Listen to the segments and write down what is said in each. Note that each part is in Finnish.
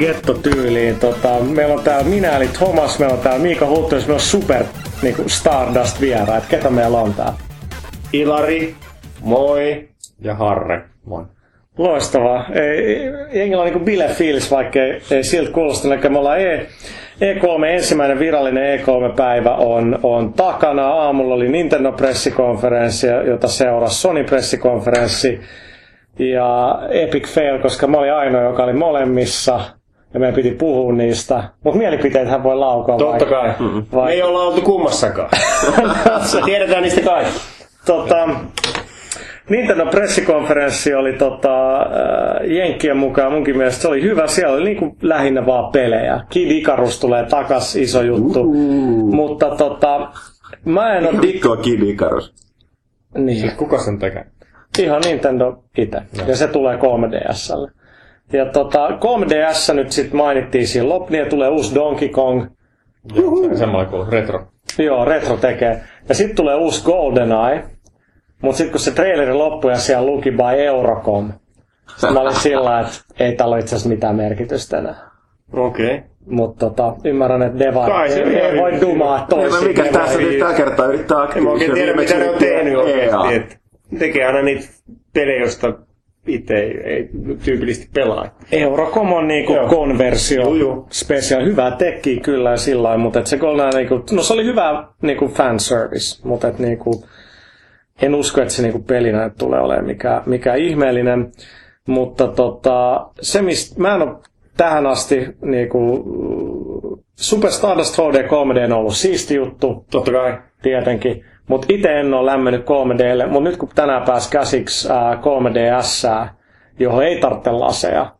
getto-tyyliin. Tota, meillä on täällä minä eli Thomas, meillä on täällä Miika Hulttunen, meillä on super niin kuin Stardust vieraat. Ketä meillä on täällä? Ilari, moi. Ja Harre, moi. Loistavaa. Ei, jengillä on niin bile fiilis, vaikka ei, ei siltä kuulosta. Eli me ollaan e, E3, ensimmäinen virallinen E3-päivä on, on takana. Aamulla oli Nintendo-pressikonferenssi, jota seurasi Sony-pressikonferenssi. Ja Epic Fail, koska mä olin ainoa, joka oli molemmissa. Ja meidän piti puhua niistä. Mutta mielipiteitähän voi laukoa. Totta kai. Mm-hmm. Vai... Me ei olla oltu kummassakaan. Tiedetään niistä kaikki. Tota, Nintendo pressikonferenssi oli tota, äh, Jenkkien mukaan munkin mielestä se oli hyvä. Siellä oli niinku lähinnä vaan pelejä. Kid Icarus tulee takas, iso juttu. Uh-huh. Mutta tota, mä en ole... Dikko Kid Icarus. Niin. Siis kuka sen tekee? Ihan Nintendo itse. No. Ja se tulee 3DSlle. Ja tota, 3DS nyt sitten mainittiin siinä loppuun, ja tulee uusi Donkey Kong. Joo, semmoinen kuin retro. Joo, retro tekee. Ja sitten tulee uusi GoldenEye. Mutta sitten kun se traileri loppui ja siellä luki by Eurocom, mä olin sillä että ei tällä itse asiassa mitään merkitystä enää. Okei. Okay. Mutta tota, ymmärrän, että Deva ei, ei voi dumaa toisin. Mikä tässä nyt tällä kertaa yrittää aktiivisesti. Mä oikein tiedä, mitä ne on tehnyt oikeasti. Tekee aina niitä pelejä, joista itse ei, ei tyypillisesti pelaa. Eurocom on niinku Joo. konversio, Juju. special, hyvää tekkiä kyllä sillä mutta se, niinku, no se oli hyvä niinku fanservice, mutta et niinku, en usko, että se niinku pelinä tulee olemaan mikä, mikä ihmeellinen. Mutta tota, se, mistä mä en ole tähän asti niinku, Super Stardust HD 3D on ollut siisti juttu. Totta kai. Tietenkin. Mutta itse en ole lämmennyt 3Dlle. Mutta nyt kun tänään pääsi käsiksi 3DS, johon ei tarvitse laseja,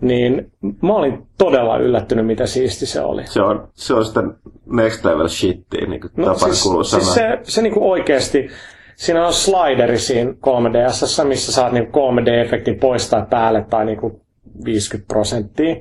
niin mä olin todella yllättynyt, mitä siisti se oli. Se on, se on sitä next level shittiä, niin kuin no, siis, siis se, se niin kuin oikeasti, siinä on slideri siinä 3DS, missä saat niin 3D-efektin poistaa päälle tai niin kuin 50 prosenttia.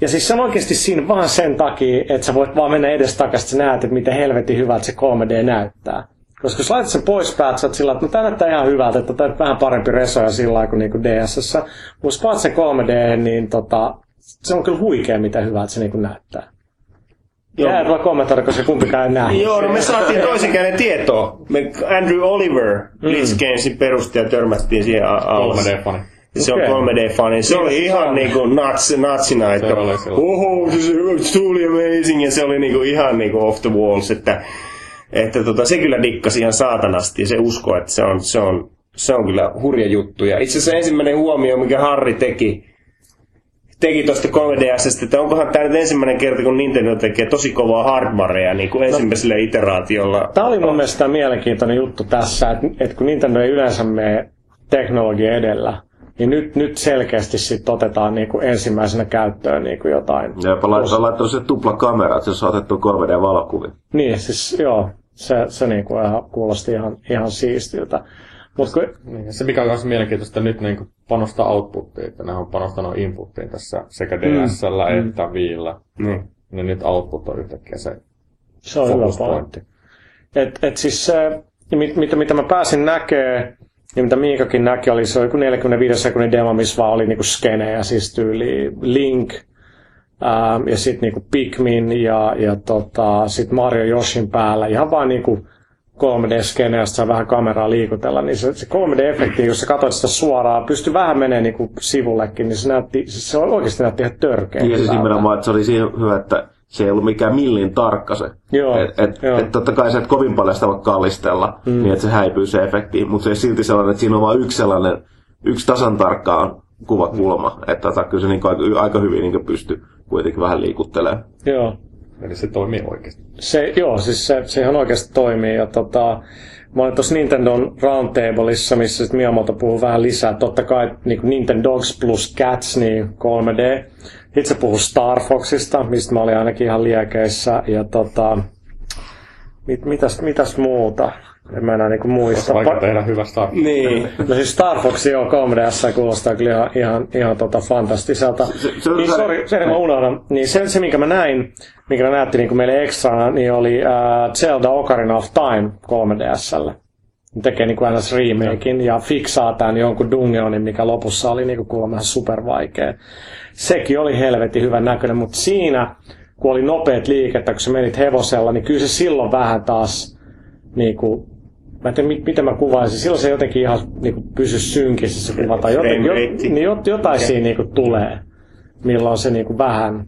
Ja siis se on oikeasti siinä vaan sen takia, että sä voit vaan mennä edes takaisin, että sä näet, että miten helvetin hyvältä se 3D näyttää. Koska jos laitat sen pois päät, sä oot sillä että no, tämä näyttää ihan hyvältä, että tämä vähän parempi resoja sillä lailla kuin niinku DSS. Mutta jos sen 3D, niin tota, se on kyllä huikea, mitä hyvältä se niinku näyttää. Jää tuolla kommentoida, koska kumpikaan ei näe. Joo, no me saatiin toisenkäinen tietoa. Me Andrew Oliver, mm. Liz Gamesin perustaja, törmättiin siihen alas. 3D-fani. Se okay. on 3D-fani. Se oli ihan niinku nuts, natsina, että oho, se tuli amazing, ja se oli niinku ihan niinku off the walls, että, että tota, se kyllä dikkasi ihan saatanasti, ja se usko, että se on, se on, se on kyllä hurja juttu. Ja itse asiassa ensimmäinen huomio, mikä Harri teki, teki tuosta 3DSstä, että onkohan tämä nyt ensimmäinen kerta, kun Nintendo tekee tosi kovaa hardwarea niin kuin no, ensimmäisellä iteraatiolla. Tämä oli mun mielestä mielenkiintoinen juttu tässä, että, että kun Nintendo ei yleensä mene teknologia edellä, niin nyt, nyt selkeästi sit otetaan niinku ensimmäisenä käyttöön niinku jotain. Ja jopa laittaa, laittaa se tupla kamera, että se on otettu 3D-valokuvia. Niin, siis joo, se, se niinku ihan, kuulosti ihan, ihan siistiltä. Mut kun... niin, se mikä on myös mielenkiintoista nyt niin panostaa outputtiin, että ne on panostanut inputtiin tässä sekä DSL mm. että mm. Viillä. Mm. Niin nyt output on yhtäkkiä se Se on hyvä pointti. Et, et siis se, mitä, mitä mä pääsin näkemään, ja mitä Miikakin näki, oli se joku 45 sekunnin demo, missä vaan oli niinku skenejä, siis tyyli Link, ää, ja sitten niinku Pikmin ja, ja tota, sitten Mario Yoshin päällä. Ihan vaan niinku 3D-skene, josta saa vähän kameraa liikutella, niin se, se 3D-efekti, jos sä katsoit sitä suoraan, pystyy vähän menemään niin sivullekin, niin se, näytti, se oikeasti näytti ihan törkeä. Niin, siis nimenomaan, että se oli siinä hyvä, että se ei ollut mikään millin tarkka se. Joo, et, et, joo. Et totta kai sä et kovin paljon sitä voi kallistella, mm. niin että se häipyy se efekti, mutta se ei silti sellainen, että siinä on vain yksi sellainen, yksi tasan tarkkaan kuvakulma, mm. että tota, kyllä se niin aika, aika hyvin niin pystyy kuitenkin vähän liikuttelemaan. Joo. Eli se toimii oikeasti. Se, joo, siis se, se ihan oikeasti toimii. Ja tota, mä olin tuossa Nintendon Roundtableissa, missä sitten Miyamoto puhuu vähän lisää. Totta kai niin Nintendogs plus Cats, niin 3D. Itse puhuu Star Foxista, mistä mä olin ainakin ihan liekeissä. Ja tota, mit, mitäs, mitäs muuta? En mä enää niinku muista. Vaikka pa- tehdä hyvä Star Fox. Niin. No siis Star Fox joo, 3DS kuulostaa kyllä ihan, ihan, ihan tota fantastiselta. Se, se, niin sori, se, mä unohdan. Niin se, se, minkä mä näin, minkä mä näytti niin meille ekstrana, niin oli uh, Zelda Ocarina of Time 3DSlle. Tekee niin kuin ns. remakein ja fiksaa tämän jonkun Dungeonin, mikä lopussa oli niin kuin kuulemma super vaikea. Sekin oli helvetin hyvän näköinen, mutta siinä, kun oli nopeat liikettä, kun sä menit hevosella, niin kyllä se silloin vähän taas niin kuin, mä en tiedä, miten mä kuvaisin. Silloin se jotenkin ihan niin kuin, pysy synkissä se kuva. Tai jotenkin, jo, niin jotain okay. siinä niin kuin, tulee, milloin se niin kuin, vähän,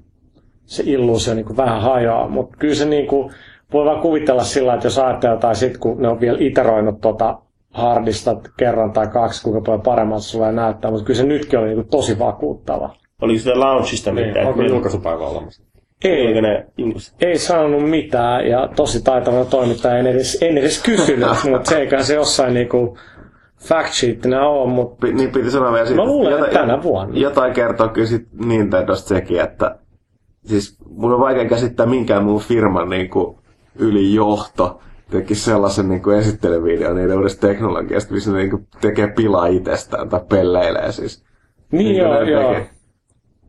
se illuusio niin kuin, vähän hajoaa. Mutta kyllä se niin kuin, voi vaan kuvitella sillä, että jos ajattelee jotain sit, kun ne on vielä iteroinut tota hardista kerran tai kaksi, kuinka paljon paremmalta sulle näyttää, mutta kyllä se nytkin oli niin tosi vakuuttava. Oliko sitä launchista niin, mitään? Onko julkaisupäivä olemassa? Ei, ei saanut mitään ja tosi taitava toimittaja en edes, en edes kysynyt, mutta se eiköhän se jossain niinku fact sheetinä ole, mutta... P- niin piti sanoa vielä Mä luulen, että tänä vuonna. Jotain kertoo kyllä sit Nintendosta sekin, että siis mun on vaikea käsittää minkään muun firman niin kuin ylijohto teki sellaisen niin kuin esittelyvideon niiden uudesta teknologiasta, missä ne niin kuin tekee pilaa itsestään tai pelleilee siis. Niin, niin joo, joo.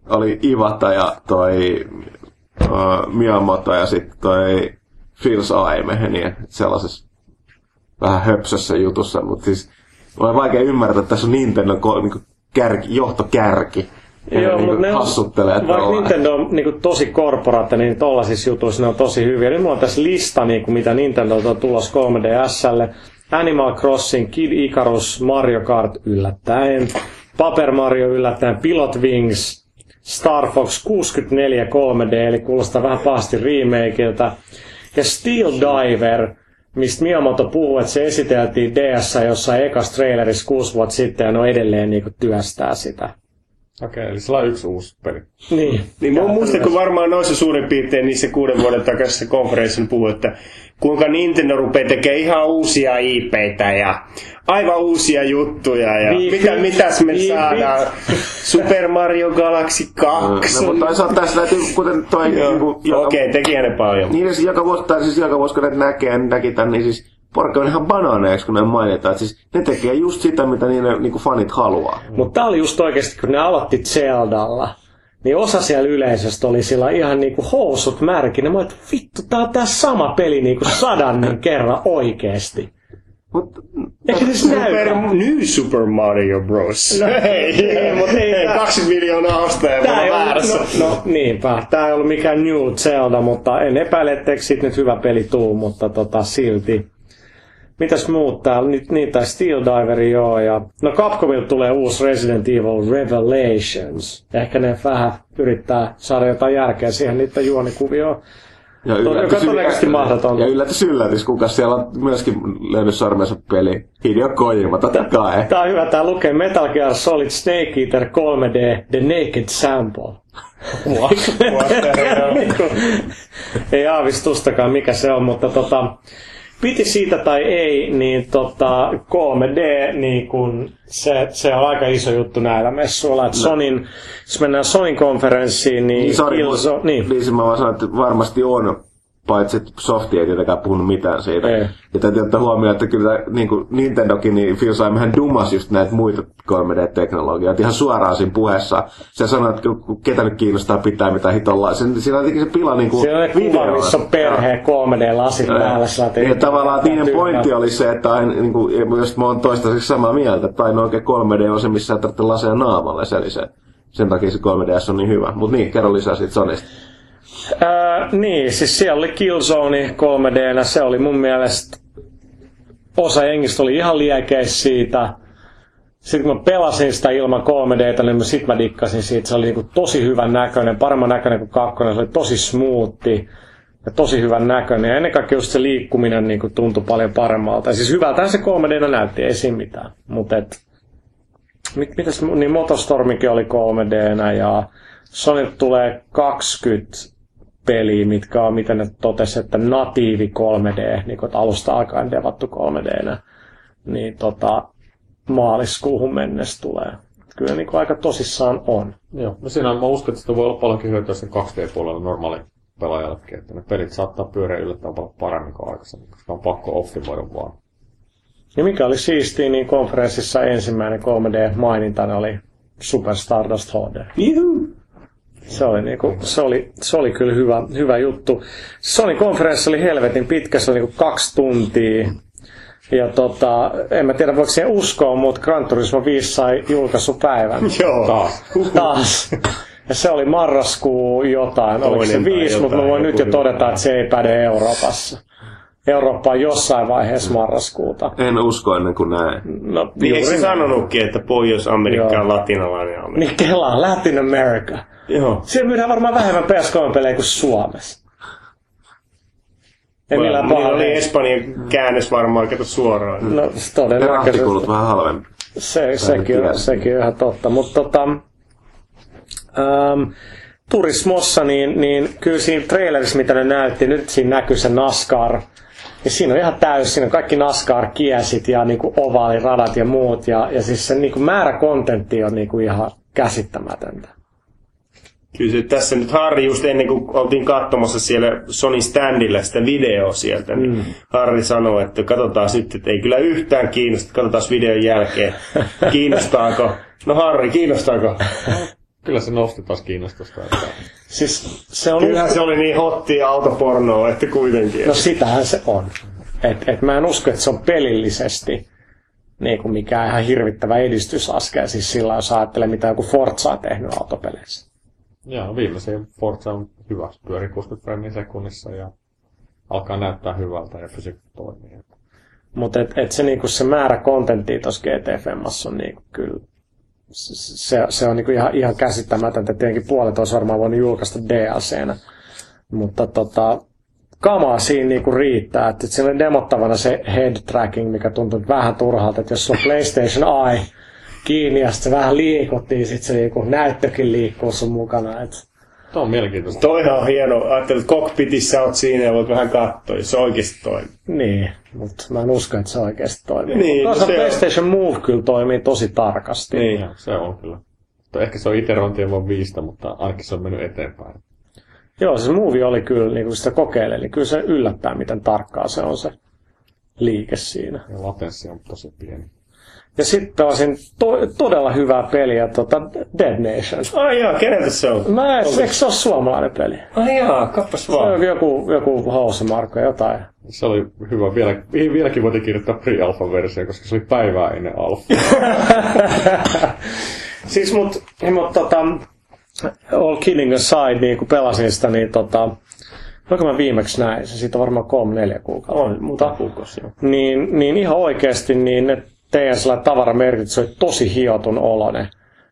Oli Ivata ja toi uh, Miyamoto ja sitten toi Phil Aime, niin sellaisessa vähän höpsössä jutussa, mutta siis on vaikea ymmärtää, että tässä on Nintendo niin kärki, johtokärki. Joo, mutta ne on, vaikka Nintendo on niin kuin, tosi korporaatte, niin tollaisissa jutuissa ne on tosi hyviä. Nyt mulla on tässä lista, niin kuin, mitä Nintendo on tulossa 3DSlle. Animal Crossing, Kid Icarus, Mario Kart yllättäen, Paper Mario yllättäen, Pilot Wings, Star Fox 64 3D, eli kuulostaa vähän pahasti remakeilta. Ja Steel Diver, mistä Miyamoto puhuu, että se esiteltiin DS jossain ekas trailerissa kuusi vuotta sitten ja ne on edelleen niin kuin työstää sitä. Okei, eli sillä on yksi uusi peli. Niin. niin mä muistan, kun varmaan noissa suurin piirtein niissä kuuden vuoden takaisessa konferenssissa puhui, että kuinka Nintendo rupeaa tekemään ihan uusia IPitä ja aivan uusia juttuja ja mitä, mitäs me Wii saadaan. Super Mario Galaxy 2. No, mutta toisaalta tässä täytyy, kuten toi... Niin Okei, okay, teki ne paljon. Niin, siis joka vuosi, tai siis joka vuosi, kun näkee, näki tämän, niin siis Porkka on ihan banaaneiksi, kun ne mainitaan. siis ne tekee just sitä, mitä niiden niin fanit haluaa. Mutta tää oli just oikeasti, kun ne aloitti Zeldalla, niin osa siellä yleisöstä oli sillä ihan niinku housut märkinä. Mä että vittu, tää on tää sama peli niinku sadannen kerran oikeesti. Mut, Eikö se Super, New Super Mario Bros. No, ei, ei, mutta ei, ei kaksi miljoonaa ostajaa tää ei väärässä. No, no, niinpä. Tää ei ollut mikään New Zelda, mutta en epäile, etteikö siitä nyt hyvä peli tuu, mutta tota, silti. Mitäs muut täällä? Nyt niitä Steel Diveri joo. Ja... No Capcomilta tulee uusi Resident Evil Revelations. Ehkä ne vähän yrittää saada jotain järkeä siihen niiden juonikuvioon. Ja yllätys, joka todennäköisesti mahdoton. Ja yllätys yllätys, kuka siellä on myöskin löynyt sormensa peli. Hideo Kojima, totta kai. Tää on hyvä, tää lukee Metal Gear Solid Snake Eater 3D The Naked Sample. What? Ei aavistustakaan mikä se on, mutta tota, piti siitä tai ei, niin tota, 3D, niin kun, se, se on aika iso juttu näillä messuilla. Että no. Sonin, jos mennään Sonin konferenssiin, niin... Niin, sorry, Killzo, niin. niin mä vaan sanon, että varmasti on paitsi softi ei tietenkään puhunut mitään siitä. Ei. Ja täytyy ottaa huomioon, että kyllä niin kuin Nintendokin, niin Phil Simon dumas just näitä muita 3D-teknologioita ihan suoraan siinä puheessa. Se sanoi, että ketä nyt kiinnostaa pitää mitä hitolla. Se, siinä on se pila niin kuin Siinä on kuva, missä on perhe 3D-lasit päällä. Ja, ja tavallaan niiden pointti oli se, että aina, niin kuin, jos mä oon toistaiseksi samaa mieltä, että aina oikein 3D on se, missä ei tarvitse laseja naamalle. Se, eli se, sen takia se 3DS on niin hyvä. Mutta niin, kerro lisää siitä Sonista. Ää, niin, siis siellä oli Killzone 3D, se oli mun mielestä, osa jengistä oli ihan liekeis siitä. Sitten kun mä pelasin sitä ilman 3Dtä, niin sit mä dikkasin siitä. Se oli niinku tosi hyvän näköinen, paremman näköinen kuin kakkonen. Se oli tosi smoothi ja tosi hyvän näköinen. Ja ennen kaikkea just se liikkuminen niinku tuntui paljon paremmalta. Ja siis hyvältähän se 3D näytti, ei siinä mitään. Mutta et, mit, mitäs, niin Motostormikin oli 3D ja Sony tulee 20 peliä, mitkä on, miten ne totesi, että natiivi 3D, niin kuin, että alusta alkaen devattu 3D, niin tota, maaliskuuhun mennessä tulee. Kyllä niin kuin aika tosissaan on. Joo, no siinä mä uskon, että sitä voi olla paljonkin hyötyä sen 2D-puolella normaali pelaajallekin, että ne pelit saattaa pyöriä yllättävän paljon paremmin kuin aikaisemmin, koska on pakko optimoida vaan. Ja mikä oli siistiä, niin konferenssissa ensimmäinen 3D-maininta oli Super Stardust HD. Juhu! Se oli, niinku, se, oli, se oli kyllä hyvä, hyvä juttu. Sony konferenssi oli helvetin pitkä, se oli niinku kaksi tuntia. Ja tota, en mä tiedä voiko siihen uskoa, mutta Gran Turismo 5 sai julkaisupäivän. Joo. Taas. Taas. Ja se oli marraskuu jotain, oliko se Toinen viisi, mutta mä voin nyt jo todeta, hyvä. että se ei päde Euroopassa. Eurooppa on jossain vaiheessa marraskuuta. En usko ennen kuin näen. No, Niin eikö se sanonutkin, että Pohjois-Amerikka on latinalainen Amerikka? Niin kelaa, Latin America. Joo. Siellä myydään varmaan vähemmän PS3-pelejä kuin Suomessa. Ei millään Niillä paha. oli Espanjan käännös varmaan, kato suoraan. No Ja todennäköisesti. rahtikulut vähän halvempi. Se, sekin, on, sekin on ihan totta. Mutta tota, ähm, Turismossa, niin, niin kyllä siinä trailerissa, mitä ne näytti, nyt siinä näkyy se NASCAR. Ja siinä on ihan täys, siinä on kaikki NASCAR-kiesit ja niinku ovaaliradat ja muut. Ja, ja siis se niinku määrä kontentti on niinku ihan käsittämätöntä. Kyllä tässä nyt Harri just ennen kuin oltiin katsomassa siellä Sony standilla sitä videoa sieltä, niin mm. Harri sanoi, että katsotaan nyt, että ei kyllä yhtään kiinnosta, katsotaan videon jälkeen, kiinnostaako. No Harri, kiinnostaako? Kyllä se nosti taas kiinnostusta. Että Siis se on... Kyllähän se oli niin hottia autopornoa, että kuitenkin. No sitähän se on. Et, et mä en usko, että se on pelillisesti niin kuin mikään ihan hirvittävä edistysaskel. Siis sillä jos ajattelee, mitä joku Forza on tehnyt autopeleissä. Joo, viimeisin Forza on hyvä. Se Pyörii 60 freimiä sekunnissa ja alkaa näyttää hyvältä ja fysiikka toimii. Mutta et, et se, niinku, se määrä kontenttia tuossa GTFMassa on niinku, kyllä se, se on niinku ihan, ihan käsittämätöntä. Tietenkin puolet olisi varmaan voinut julkaista DLCnä. Mutta tota, kamaa siinä niinku riittää. Että siinä oli demottavana se head tracking, mikä tuntui vähän turhalta. Että jos sulla on PlayStation Eye kiinni ja sitten se vähän liikut, niin sitten se niinku näyttökin liikkuu sun mukana. Et, Tuo on mielenkiintoista. Toihan on hieno. Ajattelin, että cockpitissa oot siinä ja voit vähän katsoa, jos se oikeasti toimii. niin, mutta mä en usko, että se oikeasti toimii. Niin, Toisaalta se on- PlayStation Move kyllä toimii tosi tarkasti. Niin. Se on kyllä. Mutta ehkä se on iterointia vaan viistä, mutta ainakin se on mennyt eteenpäin. Joo, se movie oli kyllä, niin kun sitä kokeilee, niin kyllä se yllättää, miten tarkkaa se on se liike siinä. Ja latenssi on tosi pieni. Ja sitten pelasin to- todella hyvää peliä, tota Dead Nation. Ai jaa, keneltä se on? Mä en, eikö se ole suomalainen peli? Ai jaa, kappas Se vaan. on joku, joku housemarkka, jotain. Se oli hyvä. Vielä, vieläkin voitiin kirjoittaa pre-alpha-versio, koska se oli päivää ennen alfa. siis mut, mut tota, all kidding aside, niin kun pelasin sitä, niin tota, Voinko mä viimeksi näin? Se siitä on varmaan kolme, neljä kuukautta. On, mutta kuukausi joo. niin, niin ihan oikeasti niin ne teidän sellainen tavaramerkit, se oli tosi hiotun oloinen.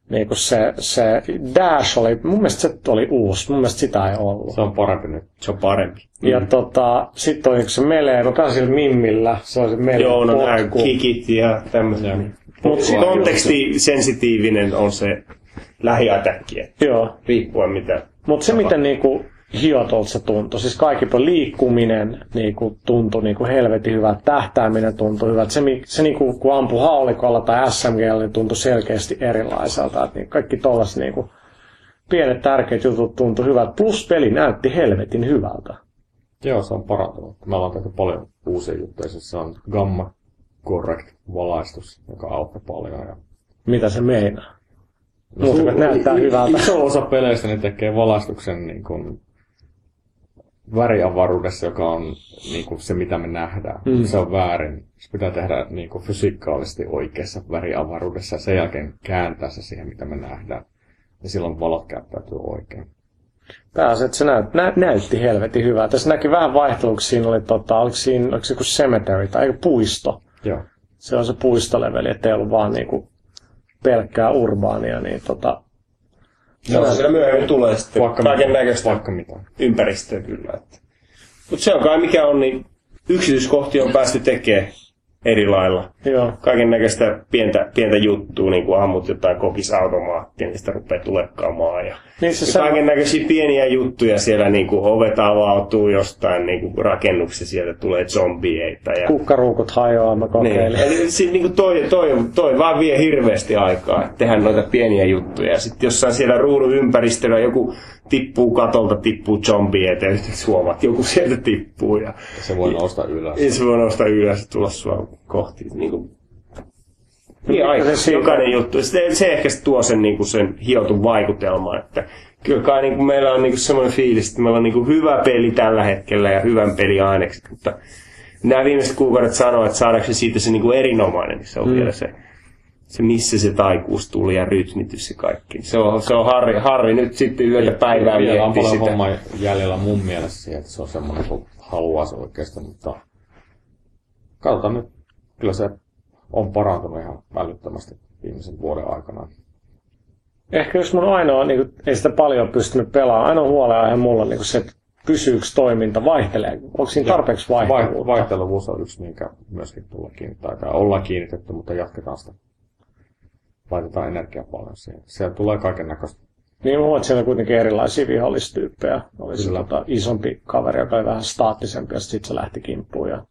Niin kuin se, se Dash oli, mun mielestä se oli uusi, mun mielestä sitä ei ollut. Se on parempi nyt. Se on parempi. Ja tota, sitten oli se melee, pääsin sillä Mimmillä, se oli se melee Joo, no nämä potku. kikit ja tämmöiset. Mut sit- Kontekstisensitiivinen on se lähiatäkki, Joo, riippuen mitä. mutta se miten niinku hiotolta se tuntui, siis kaikki liikkuminen niinku tuntui niinku helvetin hyvältä, tähtääminen tuntui hyvältä, se, se niinku, kun ampui haulikolla tai SMGllä, niin tuntui selkeästi erilaiselta, että niin kaikki tollaset niinku pienet tärkeät jutut tuntui hyvältä, plus peli näytti helvetin hyvältä. Joo, se on parantunut. Me ollaan tehty paljon uusia juttuja. Siis se on gamma correct valaistus, joka auttaa paljon. Ja Mitä se meinaa? Mutta näyttää hyvältä. Iso osa peleistä ne tekee valaistuksen niin kuin, väriavaruudessa, joka on niin kuin, se, mitä me nähdään. Mm. Se on väärin. Se pitää tehdä niin kuin, fysikaalisesti oikeassa väriavaruudessa ja sen jälkeen kääntää se siihen, mitä me nähdään. Ja silloin valot käyttäytyy oikein. Pääsi, että se näyt, nä, näytti helvetin hyvältä. Tässä näki vähän vaihteluksia. Siinä oli, tota, oliko siinä oliko se joku cemetery tai joku puisto. Joo. Se on se puistoleveli, ettei ollut vaan niinku pelkkää urbaania. Niin tota, Joo, siellä myöhemmin tulee sitten Vaikka kaiken näköistä Vaikka mitä. ympäristöä kyllä. Mutta se on kai mikä on, niin yksityiskohtia on päästy tekemään eri lailla. joo. Kaiken näköistä pientä, pientä juttua, niin kuin ammut jotain kokisautomaattia, niin sitä rupeaa tulekkaamaan. Ja, Niin se ja kaiken näköisiä pieniä juttuja siellä, niin kuin ovet avautuu jostain niin kuin rakennuksessa, sieltä tulee zombieita. Ja, Kukkaruukut hajoaa, mä niin. kokeilin. Eli siinä niin kuin toi, toi, toi vaan vie hirveästi aikaa, että tehdään noita pieniä juttuja. Ja sitten jossain siellä ruudun ympäristöllä joku tippuu katolta, tippuu zombieita ja sitten huomaat, joku sieltä tippuu. Ja, Ja se voi nousta ylös. ja se voi nousta ylös ja tulla sua kohti. Niin kuin, niin aika, se jokainen juttu. Se, se ehkä tuo sen, niin kuin sen hiotun vaikutelman, että kyllä kai niin kuin meillä on niin kuin semmoinen fiilis, että meillä on niin kuin hyvä peli tällä hetkellä ja hyvän peli ainekset, mutta nämä viimeiset kuukaudet sanoo, että saadaanko siitä se niin kuin erinomainen, niin se on mm. vielä se, se, missä se taikuus tuli ja rytmitys ja kaikki. Se on, se on Harri, Harri nyt sitten yötä päivää Vielä on paljon homma jäljellä mun mielestä siihen, että se on semmoinen, kun haluaa se oikeasti, mutta katsotaan nyt. Kyllä se on parantunut ihan älyttömästi viimeisen vuoden aikana. Ehkä jos mun ainoa, niin kuin, ei sitä paljon pystynyt pelaamaan, ainoa huolenaihe mulla niin se, että pysyykö toiminta, vaihtelee. Onko siinä tarpeeksi vaihteluvuutta? Vaihteluvuus on yksi, minkä myöskin tulla kiinnittää. Tai ollaan kiinnitetty, mutta jatketaan sitä. Laitetaan energiaa paljon siihen. Siellä tulee kaiken näköistä. Niin, mä että siellä on kuitenkin erilaisia vihollistyyppejä. Oli se tota, isompi kaveri, joka oli vähän staattisempi, ja sitten se lähti kimppuun. Ja...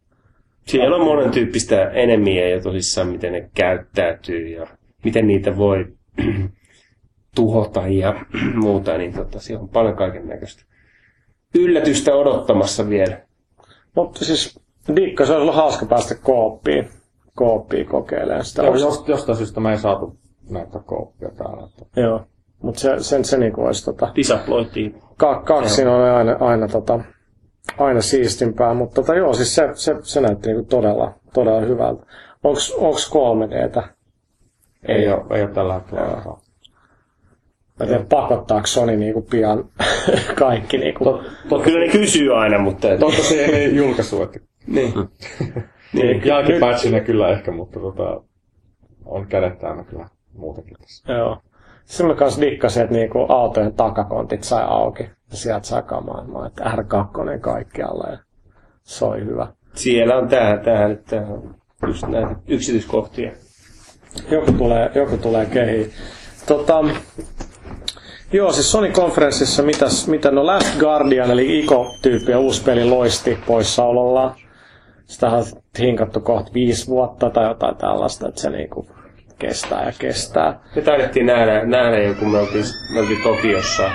Siellä on monen tyyppistä enemiä ja tosissaan, miten ne käyttäytyy ja miten niitä voi tuhota ja muuta, niin tota, siellä on paljon kaiken näköistä yllätystä odottamassa vielä. Mutta siis Dikka, se olisi ollut hauska päästä kooppiin, kooppiin kokeilemaan sitä. Joo, jostain syystä me ei saatu näitä kooppia täällä. Että... Joo, mutta se, sen, se niinku olisi tota... Disaplointiin. Ka, kaksi on aina, aina, tota, aina siistimpää, mutta tota, joo, siis se, se, se näytti niinku todella, todella hyvältä. Onks 3Dtä? Ei, ei, ole, ei ole tällä hetkellä. Mä tiedän, pakottaako Sony niinku pian kaikki. Niinku. Tot, tot, Kyllä ne kysyy aina, mutta... Toivottavasti ei julkaisu, että... niin. niin. Jälkipatchina kyllä ehkä, mutta tota, on kädet täynnä kyllä muutakin tässä. Joo. Sitten mä kanssa dikkasin, että niinku autojen takakontit sai auki. Ja sieltä sai kamaa, että R2 kaikkialla ja soi hyvä. Siellä on tää, tää nyt tää on just näitä yksityiskohtia. Joku tulee, joku tulee kehiin. Tota, Joo, siis Sony-konferenssissa mitäs, mitä no Last Guardian, eli ICO-tyyppi uusi peli loisti poissaolollaan. Sitä on hinkattu kohta viisi vuotta tai jotain tällaista, että se niinku kestää ja kestää. Me taidettiin nähdä, nähdä jo, kun me oltiin, me oltiin Tokiossa.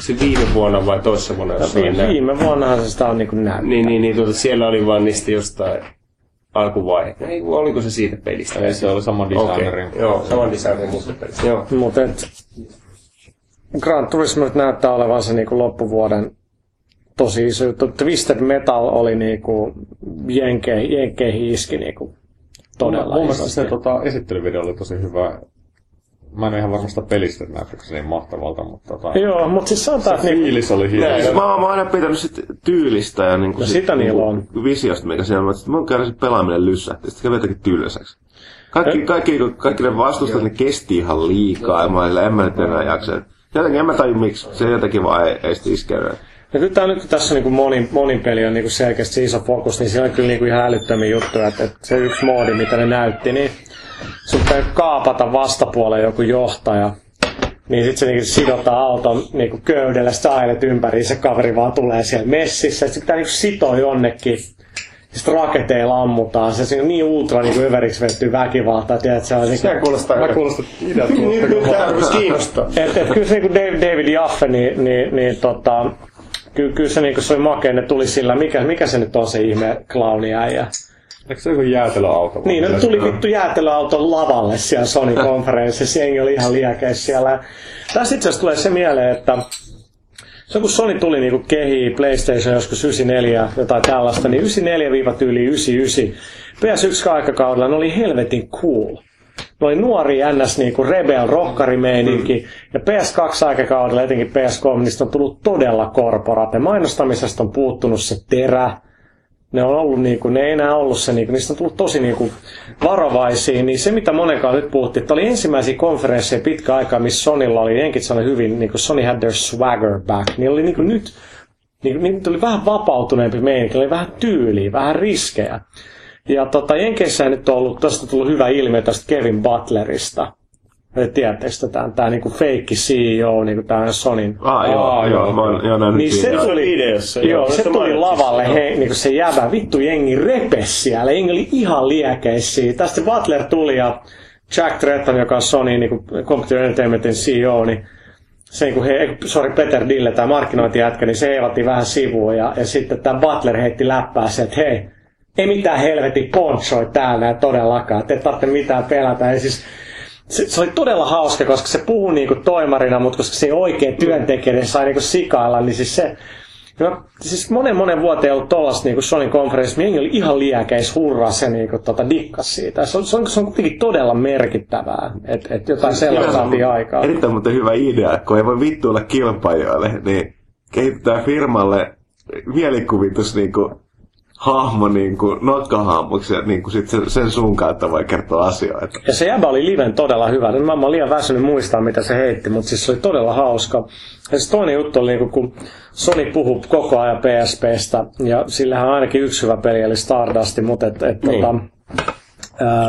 Se viime vuonna vai toissa vuonna? No, viime, viime vuonnahan se sitä on niinku näyttää. Niin, niin, niin tuota, siellä oli vaan niistä jostain alkuvaihe. Ei, oliko se siitä pelistä? Ei, se oli sama designerin. Okay. Joo, saman designerin muusta pelistä. Joo. Mutta Grand Turismo nyt näyttää olevan se niin kuin loppuvuoden tosi iso juttu. Twisted Metal oli niin kuin jenke, jenkeihin iski niin kuin todella Mun mielestä se tota, esittelyvideo oli tosi hyvä. Mä en ole ihan varmasta pelistä, että näyttäkö se niin mahtavalta, mutta tota, Joo, mutta siis sanotaan, että... Niinku- fiilis oli hieno. Mä, mä oon aina pitänyt sit tyylistä ja niinku no, sit, sitä niillä niinku on. visiosta, mikä siellä on. Mä oon käydä se pelaaminen lyssähti, sitten kävi jotenkin tylsäksi. Kaikki, kaikki, kaikki, kaikki ne vastustat, ne kesti ihan liikaa, ja mä en mä nyt enää jaksa. Jotenkin en mä taju miksi. Se jotenkin vaan ei, ei iskeydy. Ja kyllä tämä nyt kun tässä niin monin, monin peli on niin selkeästi iso fokus, niin siellä on kyllä niin ihan älyttömiä juttuja, että, että se yksi moodi, mitä ne näytti, niin sun kaapata vastapuoleen joku johtaja, niin sitten se niinku sidotaan auton niinku köydellä, sitä ympäri, se kaveri vaan tulee siellä messissä, sitten pitää niinku sitoa jonnekin sitten raketeilla ammutaan. Se on niin ultra niin överiksi vettyy väkivaltaa. Tiedät, se on niin, Sitä kuulostaa. Mä kuulostaa. kiinnostaa. Et, et, kyllä se niin David, David Jaffe, niin, niin, niin tota, kyllä, kyllä se, niin se oli makea, ne tuli sillä, mikä, mikä se nyt on se ihme clowni äijä. Eikö se joku jäätelöauto? Niin, no tuli vittu jäätelöauton lavalle siellä Sony-konferenssissa. Jengi oli ihan liekeissä siellä. Tässä itse asiassa tulee se mieleen, että se kun Sony tuli niinku kehi PlayStation joskus 94 jotain tällaista, niin 94 99 PS1 aikakaudella ne oli helvetin cool. Ne oli nuori ns. Niinku rebel rockarimeininki. Mm. Ja PS2 aikakaudella, etenkin PS3, niistä on tullut todella korporaate. Mainostamisesta on puuttunut se terä ne on ollut niin kuin, ne ei enää ollut se, niin kuin, niistä on tullut tosi niin kuin, varovaisia, niin se mitä monenkaan nyt puhuttiin, että oli ensimmäisiä konferensseja pitkä aikaa, missä Sonilla oli, jenkit sanoi hyvin, niin kuin Sony had their swagger back, niin oli niin kuin nyt, niin, niin tuli vähän vapautuneempi meininki, oli vähän tyyliä, vähän riskejä. Ja tota, Jenkeissä nyt on ollut, tästä tullut hyvä ilmiö tästä Kevin Butlerista, Tiedättekö tämä, tämä niinku feikki CEO, niinku tämä Sonin. Ah, joo, ah, joo, mä oon, joo, niin se tuli, ideassa, joo, se tuli lavalle, he, niinku se jäbä, vittu jengi repes siellä, jengi oli ihan liekeissä Tästä Butler tuli ja Jack Tretton, joka on Sony niinku Computer Entertainmentin CEO, niin se, kun he, sorry, Peter Dille, tämä markkinointijätkä, niin se heivatti vähän sivuun ja, ja sitten tämä Butler heitti läppää se, että hei, ei mitään helvetin ponchoi täällä todellakaan, että ei tarvitse mitään pelätä. Ja siis se, se, oli todella hauska, koska se puhui niinku toimarina, mutta koska se oikea työntekijä niin sai niinku sikailla, niin siis se, No, siis monen monen vuoteen ollut tollasta niin Sony konferenssi, jengi oli ihan liekeis hurras ja niin kuin, tota, dikkas siitä. Se on, se on, se on kuitenkin todella merkittävää, että et jotain sellaista saatiin aikaa. Erittäin muuten hyvä idea, kun ei voi vittuilla kilpailijoille, niin kehittää firmalle mielikuvitus niin kuin, hahmo niin kuin, nokkahahmoksi ja niin kuin sit sen, sen sun kautta voi kertoa asioita. Ja se jäbä oli liven todella hyvä. Nyt mä oon liian väsynyt muistaa, mitä se heitti, mutta siis se oli todella hauska. Ja se toinen juttu oli, niin kun Sony puhuu koko ajan PSPstä, ja sillähän on ainakin yksi hyvä peli, eli Stardust, mutta et, et, niin. tota,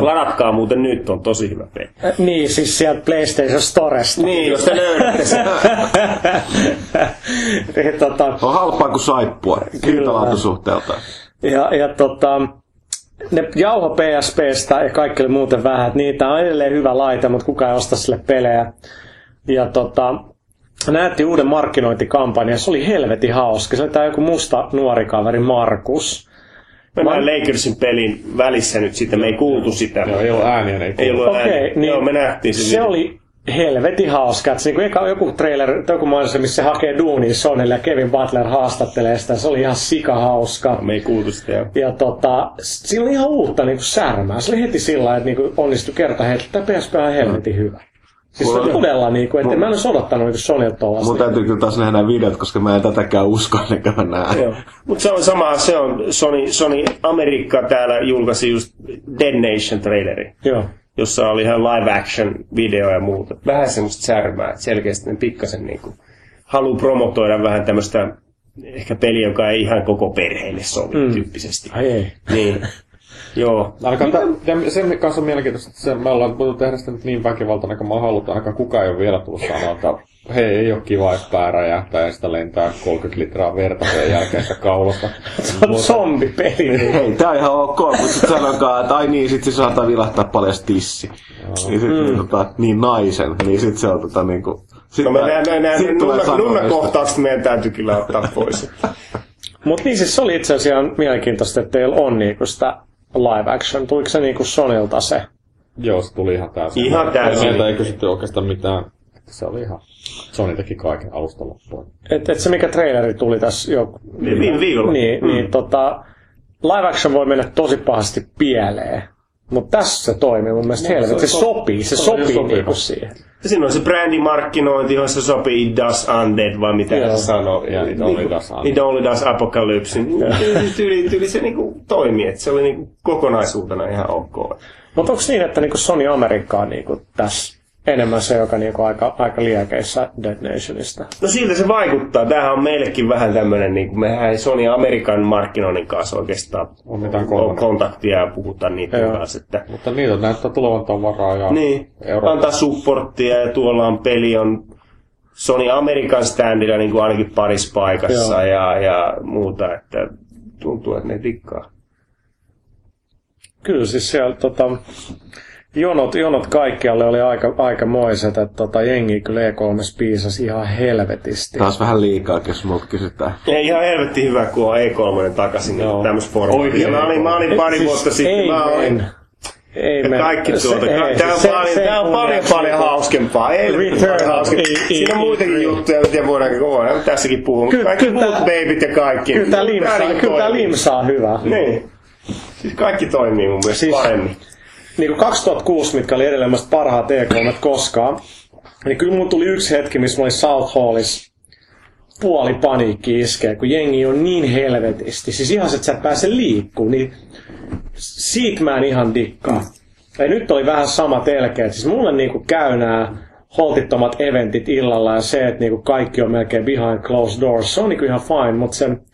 Ladatkaa muuten nyt, on tosi hyvä peli. Niin, siis sieltä PlayStation Storesta. Niin, jos te löydätte sen. niin, tota, on halpaa kuin saippua, suhteelta. Ja, ja tota, ne jauho PSPstä ja kaikki oli muuten vähän, että niitä on edelleen hyvä laite, mutta kukaan ei osta sille pelejä. Ja tota, näytti uuden markkinointikampanjan, se oli helvetin hauska. Se oli tämä joku musta nuori kaveri Markus. Mä näin Lakersin pelin välissä nyt sitä, me ei kuultu sitä. Joo, ei ollut ääniä, ei, ei ollut okay, ääniä. Niin Joo, me nähtiin se. Se oli helvetin hauska. Että niin eka, joku trailer, joku mainos, missä se hakee duunia Sonille ja Kevin Butler haastattelee sitä. Se oli ihan sika hauska. No, me ei kuultu sitä. Jo. Ja tota, siinä oli ihan uutta niin kuin särmää. Se oli heti sillä että niin kuin onnistui kerta heti, että tämä PSP on helvetin hyvä. Siis se on todella niin kuin, että mä en olisi odottanut niin Sonilta tuollaista. Mun täytyy kyllä taas nähdä videot, koska mä en tätäkään usko, enkä mä näe. Mutta se on sama, se on Sony, Sony Amerikka täällä julkaisi just Dead Nation traileri. Joo jossa oli ihan live action video ja muuta. Vähän semmoista särmää, että selkeästi ne pikkasen niin kuin haluaa promotoida vähän tämmöistä ehkä peli, joka ei ihan koko perheelle sovi mm. tyyppisesti. Ai ei. Niin. Joo. Ainakaan ta- sen kanssa on mielenkiintoista, että se, me ollaan voitu tehdä sitä nyt niin väkivaltainen kuin mä halutaan. Ainakaan kukaan ei ole vielä tullut sanoa, että hei, ei ole kiva, että pää räjähtää ja sitä lentää 30 litraa verta sen jälkeen sitä kaulasta. se on zombipeli. Hei, tää on ihan ok, mutta sit sanokaa, että ai niin, sit se saattaa vilahtaa paljon tissi. Niin, sit, mm. tota, niin naisen, niin sit se on tota niinku... Sit no mä näen, näen, näen nunna, nunnakohtaukset meidän täytyy kyllä ottaa pois. Mutta niin siis se oli itse asiassa mielenkiintoista, että teillä on niinku sitä live action. Tuliko se niinku Sonilta se? Joo, se tuli ihan täysin. Ihan täysin. Meiltä ei kysytty oikeastaan mitään. Se oli ihan... Sony teki kaiken alusta loppuun. Et, et se mikä traileri tuli tässä jo... Viime viikolla. Niin, mm. niin tota, live action voi mennä tosi pahasti pieleen. Mutta tässä se toimii mun mielestä no, helvetti. Se, se, sopii, se, se sopii, sopii niinku siihen. Ja siinä on se brändimarkkinointi, johon se sopii It Does Undead, vai mitä Joo. se sanoo. Ja It Only Does Undead. It Only Does Apocalypse. Tyyli, tyyli se niinku toimii, että se oli niinku kokonaisuutena ihan ok. Mutta onko niin, että niinku Sony Amerikka on niinku tässä enemmän se, joka niinku aika, aika liekeissä Dead Nationista. No siltä se vaikuttaa. Tämähän on meillekin vähän tämmöinen, niin kuin mehän ei Sony Amerikan markkinoinnin kanssa oikeastaan on mitään kontaktia ja puhuta niitä Joo. kanssa. Että... Mutta niitä näyttää tulevan tavaraa ja niin, antaa supporttia ja tuolla on peli on Sony Amerikan standilla niin kuin ainakin parissa paikassa ja, ja muuta, että tuntuu, että ne tikkaa. Kyllä siis siellä tota, jonot, jonot kaikkialle oli aika, aikamoiset, että tota, jengi kyllä E3 piisasi ihan helvetisti. Taas vähän liikaa, jos mut kysytään. Ei ihan helvetti hyvä, kun on E3 takaisin Joo. tämmöistä formaattia. Mä olin, mä olin pari siis vuotta sitten, ei mä olin, ei ja kaikki tuolta. Tämä on, se, paljon, se, tää on paljon, paljon hauskempaa. Ei paljon hauskempaa. Siinä on muitakin juttuja, mitä voidaan voidaan tässäkin puhua. Ky- kaikki muut babyt ja kaikki. Kyllä tämä limsaa, kyllä tämä limsaa hyvä. Niin. Siis kaikki toimii mun mielestä siis, paremmin niin kuin 2006, mitkä oli edelleen parhaat E3 koskaan, niin kyllä mulla tuli yksi hetki, missä mä olin South Hallissa puoli paniikki iskee, kun jengi on niin helvetisti. Siis ihan että sä et pääse liikkuu, niin siitä mä en ihan dikkaa. Ja nyt oli vähän sama telkeet. Siis mulle niinku käy nämä holtittomat eventit illalla ja se, että niinku kaikki on melkein behind closed doors, se on niinku ihan fine, mutta sen se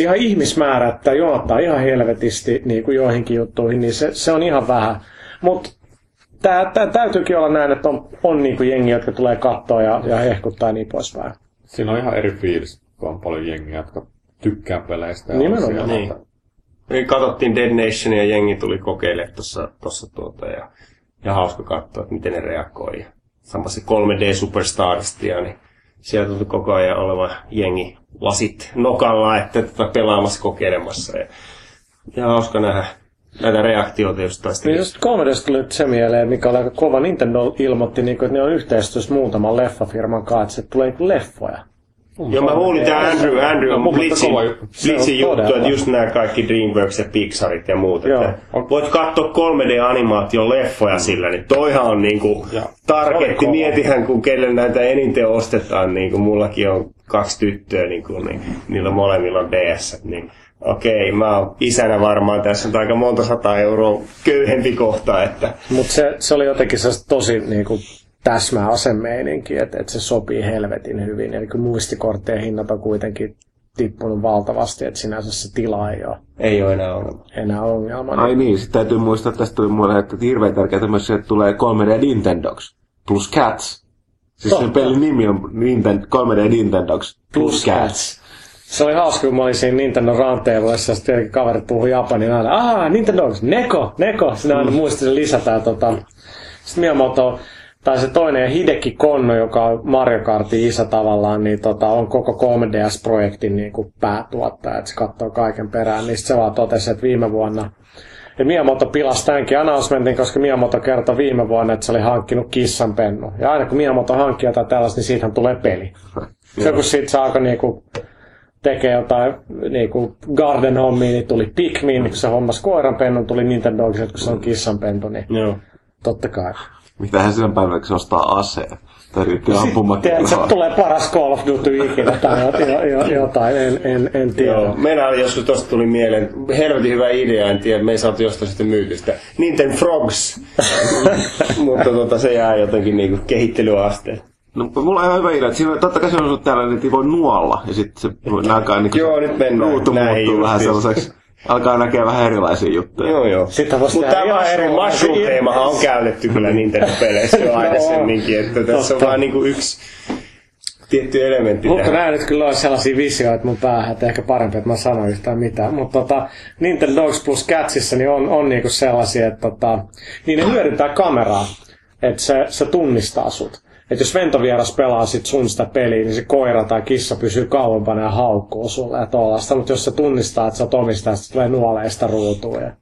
ihan ihmismäärä, että jonottaa ihan helvetisti niin kuin joihinkin juttuihin, niin se, se on ihan vähän. Mutta tää, tää täytyykin olla näin, että on, on niin kuin jengi, jotka tulee katsoa ja, ja hehkuttaa ja niin poispäin. Siinä on ihan eri fiilis, kun on paljon jengiä, jotka tykkää peleistä. Ja Nimenomaan. Niin. Me katsottiin Dead Nation ja jengi tuli kokeilemaan tuossa, tossa tuota ja, ja hauska katsoa, että miten ne reagoi. Samassa 3D Superstarstia, niin siellä tuli koko ajan oleva jengi lasit nokalla, että tota pelaamassa kokeilemassa. Ja, ja hauska nähdä näitä reaktioita jostain. Niin just 3D tuli nyt se mieleen, mikä oli aika kova. Nintendo ilmoitti, niin kuin, että ne on yhteistyössä muutaman leffafirman kanssa, että tulee niin leffoja. Joo, mä huulin tää Andrew, Andrew No, mun Blitzin. Blitzin on juttu, todella. että just nämä kaikki DreamWorks ja Pixarit ja muut. Joo. Että voit katsoa 3D-animaation leffoja sillä, niin toihan on niinku kova. Mietihän, kun kelle näitä eniten ostetaan, niin kuin mullakin on kaksi tyttöä, niin, kuin, niin niillä molemmilla on DS. Niin okei, mä oon isänä varmaan tässä on aika monta sataa euroa köyhempi kohta, että Mutta se, se oli jotenkin se tosi niinku, täsmäasemeininki, että et se sopii helvetin hyvin. Eli kun muistikorttien hinnat on kuitenkin tippunut valtavasti, että sinänsä se tila ei ole ei ole enää ongelma. enää ongelma. Ai niin, sitten täytyy muistaa, että tästä tuli mulle, että hirveän tärkeää myös se, että tulee 3D Nintendogs plus Cats. Siis sen Totta. pelin nimi on Ninten, 3D Nintendogs plus Cats. Se oli hauska, kun mä olin siinä Nintendo Roundtableissa, ja sitten tietenkin kaverit puhuu japanin aina, aah, Nintendo, Neko, Neko, sinä aina muisti sen lisätä. Ja tota, sitten Miyamoto, tai se toinen Hideki Konno, joka on Mario Kartin isä tavallaan, niin tota, on koko 3DS-projektin niin kuin päätuottaja, että se katsoo kaiken perään. Niin se vaan totesi, että viime vuonna ja Miyamoto pilasi tämänkin announcementin, koska Miyamoto kertoi viime vuonna, että se oli hankkinut kissanpennu. Ja aina kun Miyamoto hankkii jotain tällaista, niin siitähän tulee peli. Se kun siitä se alkoi niinku tekee jotain niinku garden hommia, niin tuli Pikmin, kun se hommas koiranpennun, tuli Nintendo, kun se on kissanpentu, niin Joo. totta kai. Mitähän sinä päivänä, kun se ostaa aseen? Tai ryhtyy Tiedätkö, ampumakielaa. tulee paras Call of Duty ikinä tai jo- jo- jo- jotain, en, en, en tiedä. Joo, meillä oli joskus tosta tuli mieleen, helvetin hyvä idea, en tiedä, me ei saatu jostain sitten myyty sitä. Nintendo Frogs, mutta tota, se jää jotenkin niinku kehittelyasteen. No, mulla on ihan hyvä idea, että siinä, totta kai se on ollut tällainen, että voi nuolla, ja sitten se alkaa niin Joo, nyt mennään ruutu muuttuu vähän justiin. sellaiseksi, alkaa näkeä vähän erilaisia juttuja. Joo, joo. Sitten voisi Mutta tämä ihan eri mushroom-teemahan on käytetty kyllä Nintendo-peleissä jo aikaisemminkin, että tässä on vaan niinku yksi tietty elementti Mutta nämä nyt kyllä on sellaisia visioita mun päähän, että ehkä parempi, että mä sanoin yhtään mitään. Mutta tota, Nintendo Dogs plus Catsissa niin on, on niinku sellaisia, että tota, niin ne hyödyntää kameraa, että se, se tunnistaa sut. Että jos ventovieras pelaa sit sun sitä peliä, niin se koira tai kissa pysyy kauempana ja haukkuu sulle ja tollaista. Mutta jos se tunnistaa, että sä oot omistaja, se tulee nuoleista ruutuun ja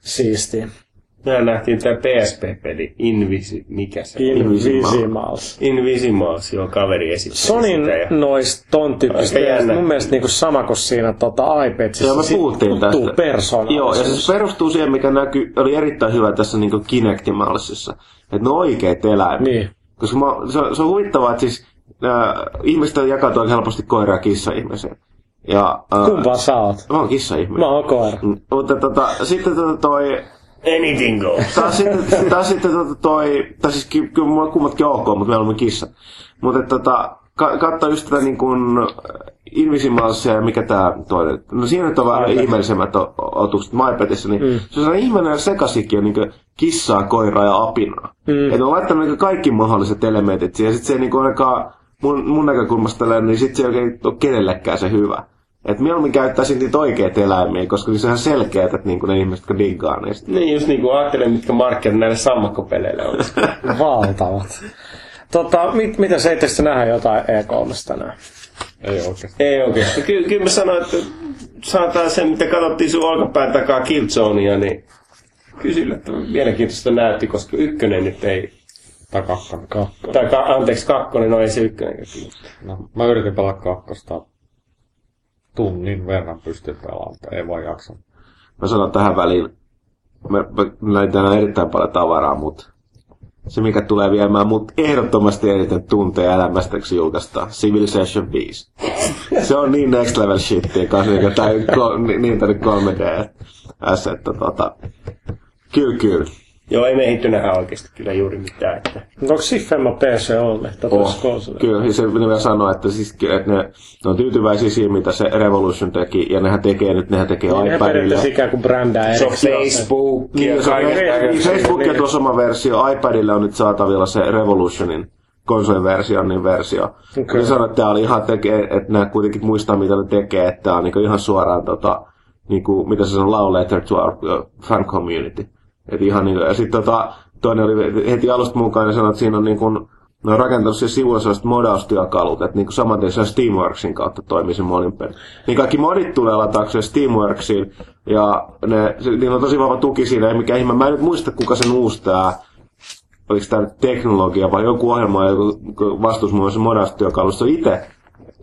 siistiä. Mehän nähtiin tämä PSP-peli, Invisi, mikä se on? Invisimals. Invisimals, joo, kaveri esitti Sonin sitä. Ja... noista ton tyyppistä mun mielestä niinku sama kuin siinä tota, iPadsissa. Joo, me puhuttiin tästä. persoonallisuus. Joo, ja se perustuu siihen, mikä näkyy, oli erittäin hyvä tässä niin Kinectimallissa. Että ne on oikeat eläimet. Niin. Koska mä, se, on- se on huvittavaa, että siis äh, ihmiset jakautuu aika helposti koira ja kissa ihmiseen. Ja, äh, Kumpaa sä oot? Mä oon kissa ihminen. Mä oon koira. Mm, Mutta tota, sitten tota toi, Anything goes. taas sitten, taas sitten tota toi, tai siis ky- kyllä mulla kummatkin ok, mutta meillä on kissa. Mutta tota, ka- katso just tätä niin kuin Invisimalsia ja mikä tää toinen. No siinä nyt on vähän ihmeellisemmät otukset MyPadissa, niin mm. se on sellainen ihmeellinen sekasikin on niin kissaa, koiraa ja apinaa. Mm. Että on laittanut niin kaikki mahdolliset elementit siihen, ja sit se ei niin ainakaan mun, mun näkökulmasta tällä, niin sit se ei oikein ole kenellekään se hyvä. Et mieluummin käyttäisin niitä oikeita eläimiä, koska se on selkeät, että niinku ne ihmiset, jotka diggaa niistä. Niin just niinku ajattelen, mitkä markkinat näille sammakkopeleille on. Valtavat. Tota, mit, mitä se itse nähdä jotain E3 tänään? Ei oikeasti. Ei oikeesti. Ky- kyllä mä sanoin, että saataan sen, mitä katsottiin sun olkapään takaa Killzonea, niin kyllä sillä että mielenkiintoista näytti, koska ykkönen nyt ei... Tai kakkonen. Kakko. Tai ka- anteeksi, kakkonen, no ei se ykkönen. No, mä yritin pelaa kakkosta. Tunnin verran pystyn pelaamaan, mutta ei vaan jaksa. Mä sanon tähän väliin, mä, mä näin tänään erittäin paljon tavaraa, mutta se mikä tulee viemään mut ehdottomasti eniten tunteja elämästä, kun se julkaistaan, Civilization 5. Se on niin next level shittiä kanssa, niin, tai niin, niin tänne 3D asset, tota, kyllä, kyllä. Joo, ei me ehditty nähdä oikeasti kyllä juuri mitään. Että... Onko Siffemma PC Only? Tätä Oh, kyllä, ja se ne vielä sanoo, että, siis, että ne, ne, on tyytyväisiä siihen, mitä se Revolution teki, ja nehän tekee nyt, nehän tekee Niin ne iPadille. periaatteessa ikään kuin brändää Se on. Facebook Niin, ja se on kaiken näköistä. Facebookia tuo sama versio, iPadille on nyt saatavilla se Revolutionin konsoliversion, niin versio. Okay. Ne sanoi, että tämä oli ihan tekee, että nämä kuitenkin muistaa, mitä ne tekee, että tämä on niinku ihan suoraan, tota, niinku, mitä se on, love letter to our uh, fan community. Et ihan niinku, ja sitten tota, toinen oli heti alusta mukaan, ja sanoi, että siinä on niinku, ne on rakentanut siihen sivuille sellaiset modaustyökalut, että niinku saman tien se Steamworksin kautta toimii se modin peli. Niin kaikki modit tulee lataukseen Steamworksiin, ja ne, se, niillä on tosi vahva tuki siinä, ei mikään ihme. Mä en nyt muista, kuka sen uusi tää, oliko tämä teknologia vai joku ohjelma, joku vastuus muun muassa modaustyökalusta, on itse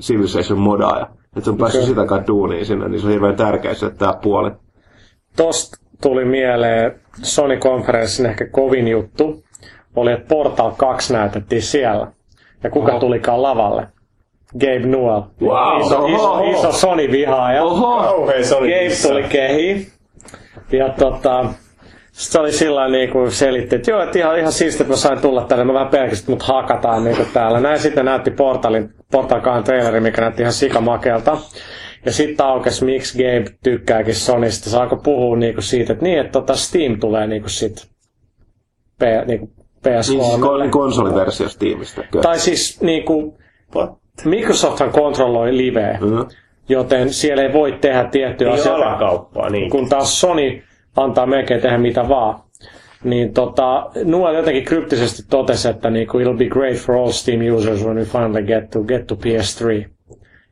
Civilization modaa. Että se on päässyt okay. sitä kai duuniin sinne, niin se on hirveän tärkeä se tämä puoli. Tosta tuli mieleen Sony-konferenssin ehkä kovin juttu, oli, että Portal 2 näytettiin siellä. Ja kuka Oho. tulikaan lavalle? Gabe Newell. Wow. Iso, iso, iso Sony-vihaaja. Oho. Gabe tuli kehi. Ja tota, se oli sillä niin kuin selitti, että joo, että ihan, ihan siistiä, että mä sain tulla tänne, mä vähän pelkästään, että mut hakataan niin kuin täällä. Näin sitten näytti Portalin, Portal 2 traileri, mikä näytti ihan sikamakelta. Ja sitten aukesi, miksi Gabe tykkääkin Sonista. Saako puhua niinku siitä, että niin, että tota Steam tulee niinku sit P, niinku PS3. Niin siis konsoliversio Steamista. Kyllä. Tai siis niinku, Microsofthan kontrolloi liveä, mm-hmm. joten siellä ei voi tehdä tiettyjä niin asioita. niin. Kun taas Sony antaa melkein tehdä mitä vaan. Niin tota, Nuo jotenkin kryptisesti totesi, että niinku, it'll be great for all Steam users when we finally get to, get to PS3.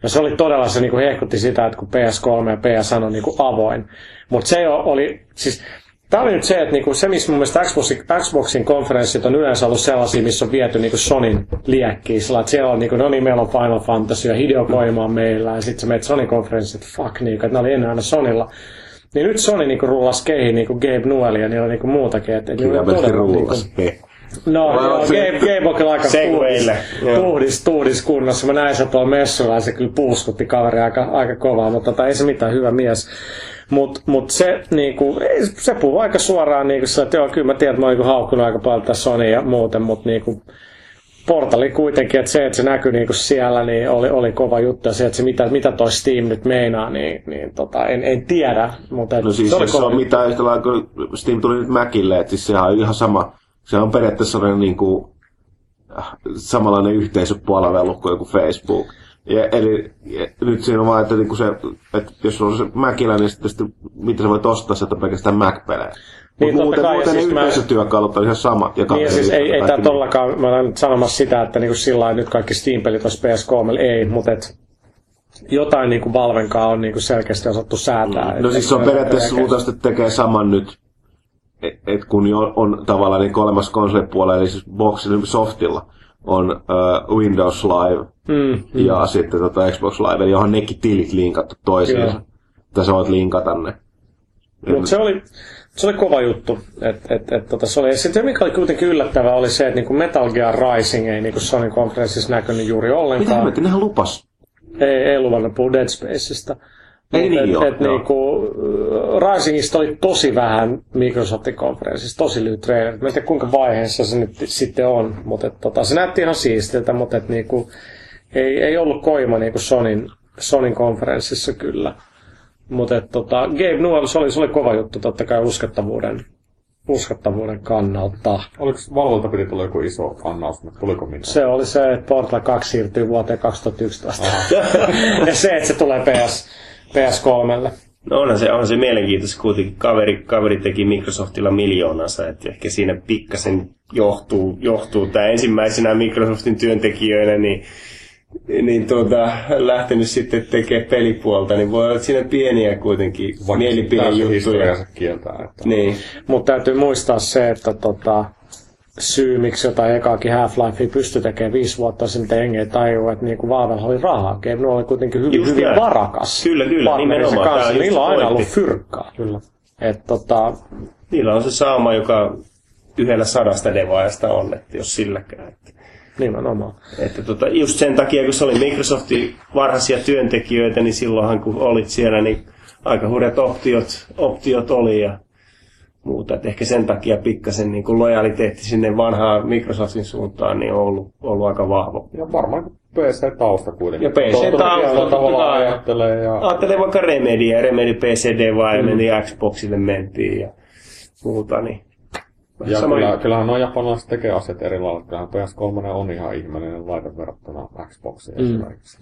Ja se oli todella, se niinku hehkutti sitä, että kun PS3 ja PS on niinku avoin. Mutta se oli, siis Tämä oli nyt se, että niinku se, missä mun mielestä Xboxin, Xboxin konferenssit on yleensä ollut sellaisia, missä on viety niinku Sonin liekkiin. Sillä että siellä on, niinku, no niin, meillä on Final Fantasy ja Hideo Koima on meillä. Ja sitten sä menet Sonin konferenssit, fuck, niinku, että ne oli ennen aina Sonilla. Niin nyt Sony niinku rullasi keihin niinku Gabe Newell ja niillä on niinku muutakin. Että, Kyllä, todella, rullas. Niinku, No, joo, Gabe, Gabe on kyllä aika tuhdis, tuhdis, tuhdis kunnossa. Mä näin sen tuolla messulla ja se kyllä puuskutti kaveri aika, aika kovaa, mutta tota, ei se mitään hyvä mies. Mutta mut se, niinku, se puhuu aika suoraan, niinku, että joo, kyllä mä tiedän, että mä oon niinku haukkunut aika paljon tässä Sony ja muuten, mutta niinku, portali kuitenkin, että se, että se näkyy niinku siellä, niin oli, oli kova juttu. Ja se, että se mitä, mitä toi Steam nyt meinaa, niin, niin tota, en, en tiedä. Mutta no siis se, oli se on mitään yhtä lailla, kun Steam tuli nyt Macille, että siis sehän on ihan sama se on periaatteessa sellainen niin kuin, äh, samanlainen yhteisöpalvelu kuin joku Facebook. Ja, eli ja, nyt siinä on vaan, että, niin se, että jos on se Macillä, niin sitten, sitten mitä sä voit ostaa sieltä pelkästään Mac-pelejä. Niin, muuten, kai, muuten siis ne yhteisötyökalut on ihan samat. Ja niin, siis ei, ei tämä todellakaan, mä olen sanomassa sitä, että niinku sillä nyt kaikki Steam-pelit olisi PS3, ei, mutta et, jotain niinku Valvenkaan on niinku selkeästi osattu säätää. No siis se on periaatteessa luultavasti tekee saman nyt et, et kun jo on tavallaan niin olemassa konsolipuolella, eli siis Boxin softilla on uh, Windows Live mm, mm. ja sitten tota Xbox Live, eli johon nekin tilit linkattu toisiinsa. Että sä voit linkata ne. Mutta se oli, se oli kova juttu. Et, et, et, tota, se, oli. Sitten mikä oli kuitenkin yllättävää oli se, että niinku Metal Gear Rising ei niinku Sony konferenssissa näkynyt juuri ollenkaan. Mitä nehän lupas? Ei, ei luvannut puhua Dead Spaceista. Ei niin et, et niinku, Risingista oli tosi vähän Microsoftin konferenssissa, tosi lyhyt trailer. Mä en tiedä kuinka vaiheessa se nyt sitten on, mutta et, tota, se näytti ihan siistiltä, mutta et, niinku, ei, ei ollut koima niinku Sonin, Sonin konferenssissa kyllä. Mutta tota, Gabe Newell, se oli, se oli kova juttu totta kai uskottavuuden, uskottavuuden kannalta. Oliko valvolta piti tulla joku iso mutta tuliko mitään? Se oli se, että Portal 2 siirtyy vuoteen 2011. ja se, että se tulee PS, PS3. No onhan se, onhan se mielenkiintoista, kuitenkin kaveri, kaveri teki Microsoftilla miljoonansa, että ehkä siinä pikkasen johtuu, johtuu tämä ensimmäisenä Microsoftin työntekijöinä, niin niin tuota, lähtenyt sitten tekemään pelipuolta, niin voi olla siinä pieniä kuitenkin mielipidejuttuja. kieltää. Että... Niin. Mutta täytyy muistaa se, että tota, syy, miksi jotain ekaakin Half-Life pystyi tekemään viisi vuotta sitten, jengi ei tajua, että niinku Vaavella oli rahaa. Game oli kuitenkin hyvin, Just hyvin varakas. Kyllä, kyllä, nimenomaan. Kanssa. Niillä on aina ollut fyrkkaa. Kyllä. Et, tota... Niillä on se saama, joka yhdellä sadasta devaajasta on, että jos silläkään. Että... Nimenomaan. Että tota, just sen takia, kun se oli Microsoftin varhaisia työntekijöitä, niin silloinhan kun olit siellä, niin aika hurjat optiot, optiot oli ja muuta. Et ehkä sen takia pikkasen niin kuin lojaliteetti sinne vanhaan Microsoftin suuntaan niin on ollut, ollut aika vahva. Ja varmaan PC-tausta kuitenkin. Ja PC-tausta tavallaan ajattelee. Ja... Ajattelee vaikka Remedia, Remedy PCD vai mm. meni Xboxille mentiin ja muuta. Niin. Ja Sama kyllä, kyllähän nuo japanilaiset tekee asiat eri lailla. Kyllähän PS3 on ihan ihmeellinen laite verrattuna Xboxiin mm. esimerkiksi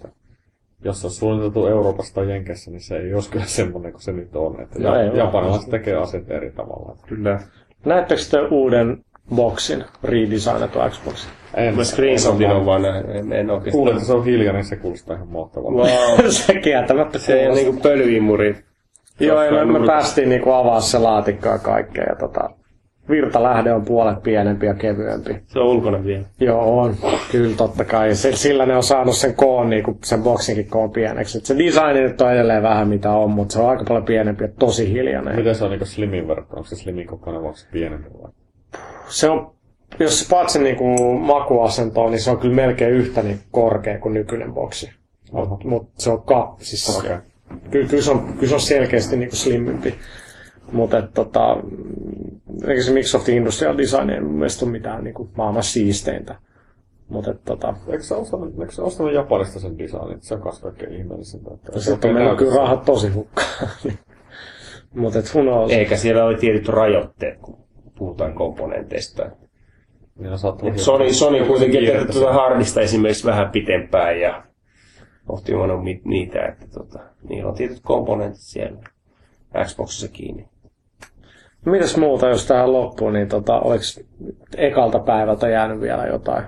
jos se on suunniteltu Euroopasta tai Jenkessä, niin se ei olisi kyllä semmoinen kuin se nyt on. Että no, ja, japanilaiset tekee asiat eri tavalla. Kyllä. Näettekö te uuden boxin redesignattu Xboxin? En, mä screenshotin on vaan näin. En, en oikeastaan. Kuulen, että se on hiljainen, niin se kuulostaa ihan mahtavalta. Wow. se kieltämättä Se on niinku pölyimuri. Joo, ja me, me päästiin niinku avaa se laatikko ja kaikkea. Ja tota, virtalähde on puolet pienempi ja kevyempi. Se on ulkona vielä. Joo, on. Kyllä, totta kai. Se, sillä ne on saanut sen koon, niin kuin sen boksinkin koon pieneksi. Et se design nyt on edelleen vähän mitä on, mutta se on aika paljon pienempi ja tosi hiljainen. Miten se on niin Slimin verrattuna? Onko se Slimin kokoinen vai se pienempi vai? Se on, jos sä paat sen niin kuin makuasentoon, niin se on kyllä melkein yhtä niin korkea kuin nykyinen boksi. Mutta mut se on ka, siis okay. kyllä, kyllä, se on, kyllä se on selkeästi niin kuin slimmimpi. Mutta tota, eikä se Microsoft Industrial Design ei mun mielestä ole mitään niin kuin maailman siisteintä. Mutta tota... Eikö sä ostanut, eikö sä ostanut Japanista sen designin? Se on myös kaikkein ihmeellisintä. Sitten on mennyt kyllä rahat tosi hukkaan. Mutta et who Eikä siellä ole tietyt rajoitteet, kun puhutaan komponenteista. Ja Sony, Sony kuitenkin tehty tuota hardista esimerkiksi vähän pitempään ja optimoinut niitä, että tota, niillä on tietyt komponentit siellä Xboxissa kiinni. Mitäs muuta, jos tähän loppuu, niin tota, oliko ekalta päivältä jäänyt vielä jotain?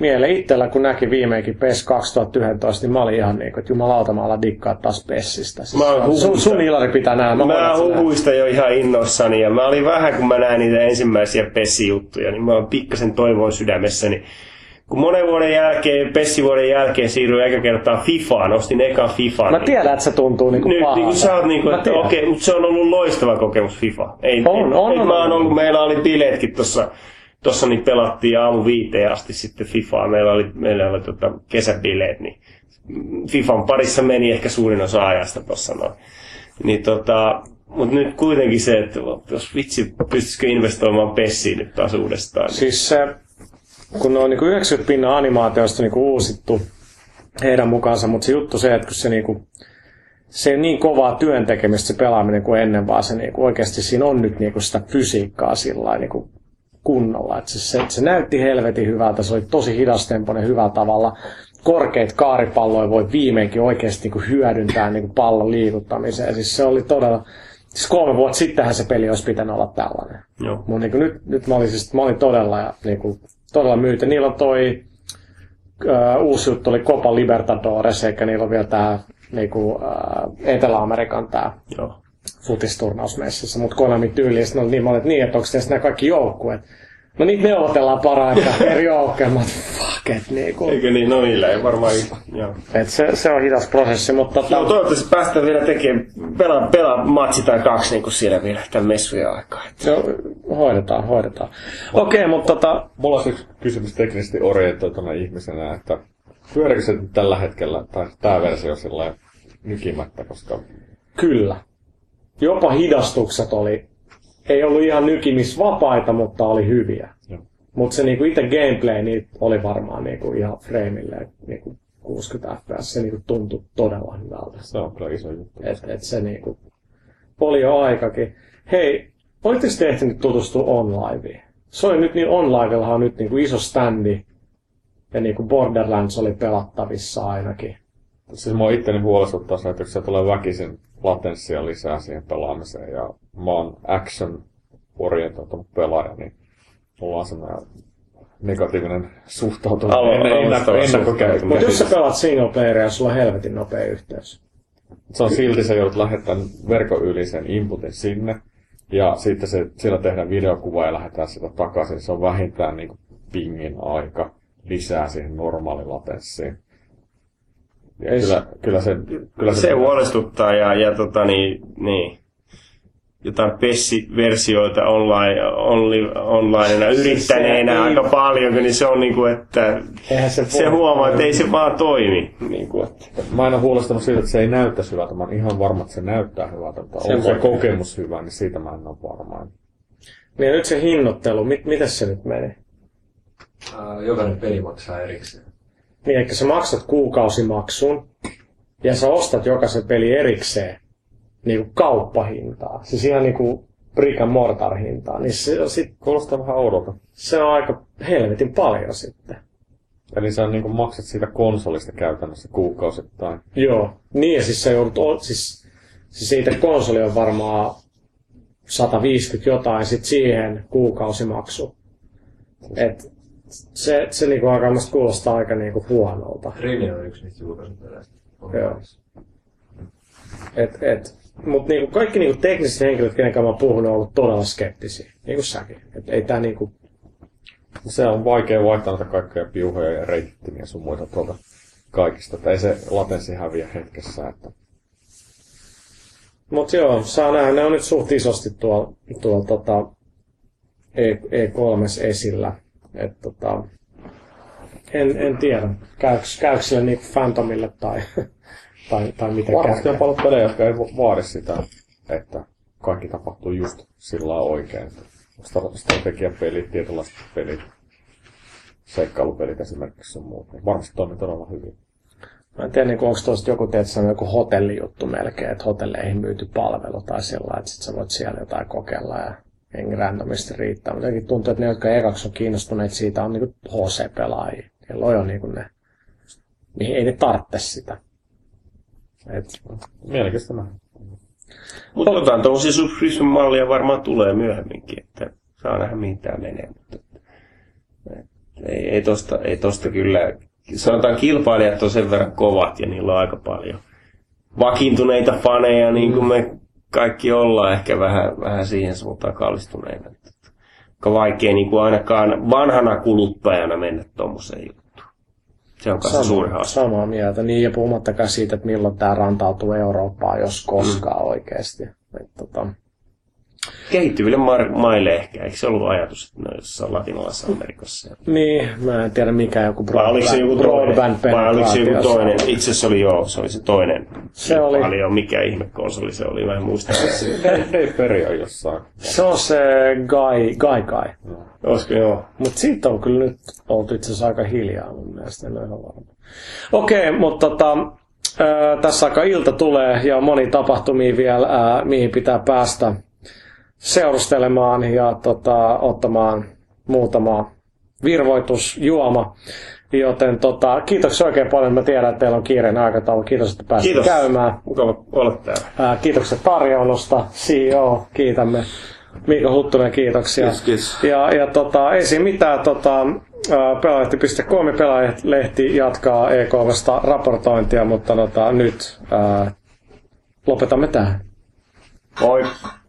Mieleen itsellä, kun näki viimeinkin PES 2011, niin mä olin ihan niin kuin, että jumalauta, mä alan dikkaa taas PESistä. Siis mä sun, sun Ilari pitää nähdä. Mä, mä huhuista jo ihan innossani ja mä olin vähän, kun mä näin niitä ensimmäisiä PES-juttuja, niin mä oon pikkasen toivoin sydämessäni kun monen vuoden jälkeen, Pessi-vuoden jälkeen siirryin eka kertaa FIFAan, ostin eka FIFAan. Mä tiedän, että se tuntuu niinku Nyt pahalta. niin sä oot niinku, että okei, okay, mutta se on ollut loistava kokemus FIFA. Ei, on, on, on, mä oon ollut, meillä oli bileetkin tuossa Tuossa niin pelattiin aamu viiteen asti sitten FIFAa. Meillä oli, meillä oli tota kesäbileet, niin FIFAn parissa meni ehkä suurin osa ajasta tuossa noin. Niin tota, mutta nyt kuitenkin se, että jos vitsi, pystyisikö investoimaan Pessiin nyt taas uudestaan. Niin. Siis se, kun ne on niin 90 pinnan animaatioista niin uusittu heidän mukaansa, mutta se juttu se, että kun se niin kuin, se ei niin kovaa työn tekemistä se pelaaminen kuin ennen, vaan se niin kuin oikeasti siinä on nyt niin kuin sitä fysiikkaa sillä niin kuin kunnolla. Et se, se, se, näytti helvetin hyvältä, se oli tosi hidastempoinen hyvällä tavalla. Korkeat kaaripalloja voi viimeinkin oikeasti niin kuin hyödyntää niin kuin pallon liikuttamiseen. Siis se oli todella, siis kolme vuotta sittenhän se peli olisi pitänyt olla tällainen. Joo. Mut niin kuin nyt, nyt mä olin, siis, mä olin todella, ja, niin kuin, todella myyty. Niillä on toi uh, uusi juttu oli Copa Libertadores, eikä niillä on vielä tämä niin kuin, uh, Etelä-Amerikan tämä futisturnausmessissä, mutta Konami tyyliin, sitten niin, mä olin, että niin, että onko tässä nämä kaikki joukkueet. No niitä neuvotellaan paraikaa eri joukkoja, mä fuck et niinku. Eikö niin, no niillä ei varmaan joo. Et se, se on hidas prosessi, mutta... Tota... No toivottavasti päästään vielä tekemään, pelaa, pelaa matsi tai kaksi niinku siellä vielä tämän messujen aikaa. Joo, hoidetaan, hoidetaan. Okei, okay, mutta tota... Mulla on yksi kysymys teknisesti orientoituna ihmisenä, että pyörikö se tällä hetkellä, tai tämä versio sillä nykimättä, koska... Kyllä jopa hidastukset oli, ei ollut ihan nykimisvapaita, mutta oli hyviä. Mutta se niinku itse gameplay niin oli varmaan niinku ihan frameille niinku 60 fps. Se niinku tuntui todella hyvältä. Se on kyllä iso juttu. Et, et se niinku oli jo aikakin. Hei, olitteko te ehtinyt tutustua OnLiveen? Se oli nyt niin, OnLivellahan on nyt niinku iso standi. Ja niinku Borderlands oli pelattavissa ainakin. Siis mua itteni huolestuttaa se, että se tulee väkisin latenssia lisää siihen pelaamiseen ja mä oon action orientoitunut pelaaja, niin mulla on semmoinen negatiivinen suhtautuminen ennakkokäytön. Mutta jos sä pelaat single playeria, sulla on helvetin nopea yhteys. Se on silti se joudut lähettämään verkon yli sen inputin sinne, ja sitten se, siellä tehdään videokuva ja lähetään sitä takaisin. Se on vähintään niin pingin aika lisää siihen normaalilatenssiin. Kyllä, kyllä se, kyllä se, se huolestuttaa ja, ja tota, niin, niin, jotain Pessi-versioita online, online, onlineena yrittäneenä se, aika paljon, niin se on niin kuin, että se, se huomaa, että ei se vaan toimi. Niin kuin, että. Mä en ole huolestunut siitä, että se ei näyttäisi hyvältä. Mä oon ihan varma, että se näyttää hyvältä, mutta onko se kokemus hyvä, niin siitä mä en ole varma. Niin nyt se hinnoittelu, mit, mitä se nyt meni? Jokainen peli maksaa erikseen. Niin, että sä maksat kuukausimaksun ja sä ostat jokaisen peli erikseen niin kuin kauppahintaa. Siis ihan niin kuin brick and mortar hintaa. Niin se, sit, Kuulostaa vähän oudolta. Se on aika helvetin paljon sitten. Eli sä niin kuin maksat siitä konsolista käytännössä kuukausittain. Joo. Niin ja siis sä joudut, siis, siis siitä konsoli on varmaan 150 jotain, sit siihen kuukausimaksu. Et se, se niinku alkaa musta kuulostaa aika niinku huonolta. Rini on yksi niistä julkaisupeleistä. Joo. Et, et, Mutta niinku kaikki niinku tekniset henkilöt, kenen kanssa mä puhun, on ollut todella skeptisiä. Niin kuin säkin. Et ei tää niinku... Se on vaikea vaihtaa näitä kaikkia piuhoja ja reittimiä sun muita tuolta kaikista. Että ei se latenssi häviä hetkessä. Että... Mut joo, saa nähdä. Ne on nyt suht isosti tuolla tuol, tota, e, E3 esillä. Et, tota, en, en tiedä, käykö, käykö sille niinku Phantomille tai, tai, tai miten Varmasti on paljon pelejä, jotka ei vaadi sitä, että kaikki tapahtuu just sillä oikein. Strategiapelit, tietynlaiset pelit, seikkailupelit esimerkiksi on muut. Varmasti toimii todella hyvin. Mä en tiedä, niin onko tuosta joku, tietysti, joku hotellijuttu melkein, että hotelleihin myyty palvelu tai sillä että sit sä voit siellä jotain kokeilla ja jengi randomisti riittää. Mutta tuntuu, että ne, jotka ekaksi on kiinnostuneet siitä, on niin HC-pelaajia. Siellä on jo niin ne, mihin ei ne tarvitse sitä. Et... Mielenkiintoista nähdä. Mutta jotain tuollaisia subscription-mallia varmaan tulee myöhemminkin, että saa nähdä mihin tämä menee. Mutta, ei, ei, tosta, ei tosta kyllä, sanotaan kilpailijat on sen verran kovat ja niillä on aika paljon vakiintuneita faneja, niin kuin me kaikki ollaan ehkä vähän, vähän siihen suuntaan kallistuneina. Aika vaikea niin kuin ainakaan vanhana kuluttajana mennä tuommoiseen juttuun. Se on kanssa suuri haaste. Samaa mieltä. Niin, ja puhumattakaan siitä, että milloin tämä rantautuu Eurooppaan, jos koskaan mm. oikeasti. Et, tota... Kehittyville maille ehkä. Eikö se ollut ajatus, että ne on jossain latinalaisessa Amerikassa? Niin, mä en tiedä mikä joku broadband, vai oliko se joku broadband toinen, vai oliko se joku toinen? Itse asiassa oli joo, se oli se toinen. Se oli. Paljon, mikä ihme konsoli se oli, mä en muista. Peri on jossain. Se on se Guy Guy. Guy. Olisiko joo. Mutta siitä on kyllä nyt oltu itse asiassa aika hiljaa mun mielestä, en ole ihan varma. Okei, okay, mutta tota, ää, tässä aika ilta tulee ja moni tapahtumia vielä, ää, mihin pitää päästä seurustelemaan ja tota, ottamaan muutama virvoitusjuoma. Joten tota, kiitoksia oikein paljon. Mä tiedän, että teillä on kiireinen aikataulu. Kiitos, että pääsitte Kiitos. käymään. Mukava olla täällä. Ää, kiitokset tarjoulusta. CEO, kiitämme. Mikko Huttunen, kiitoksia. Kiitos, kiitos. Ja, ja tota, ei siinä mitään. Tota, pelaajalehti.com pelaajalehti jatkaa EKVsta raportointia, mutta tota, nyt ää, lopetamme tähän. Moi!